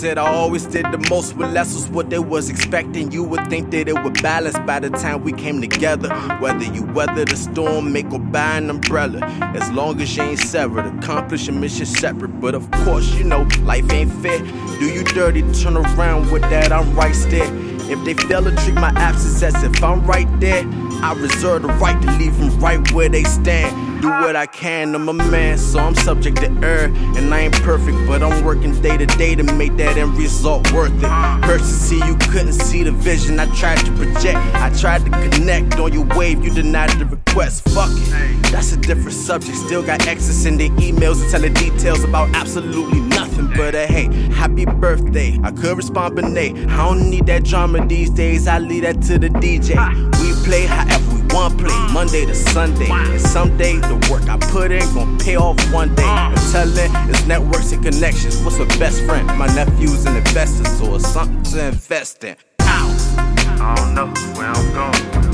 said I always did the most with less was what they was expecting. You would think that it would balance by the time we came together. Whether you weather the storm, make or buy an umbrella. As long as you ain't severed, accomplish a mission separate. But of course, you know, life ain't fair. Do you dirty, turn around with that, I'm right there. If they fail to treat my absence as if I'm right there. I reserve the right to leave them right where they stand do what I can. I'm a man, so I'm subject to error. And I ain't perfect, but I'm working day to day to make that end result worth it. Hurts to see you couldn't see the vision I tried to project. I tried to connect on your wave, you denied the request. Fuck it, that's a different subject. Still got access in the emails and telling details about absolutely nothing. But uh, hey, happy birthday. I could respond, but nay. I don't need that drama these days. I leave that to the DJ. We play however Monday to Sunday. And someday the work I put in gon' pay off one day. I'm telling it's networks and connections. What's a best friend? My nephew's an investor, so it's something to invest in. Ow. I don't know where I'm going.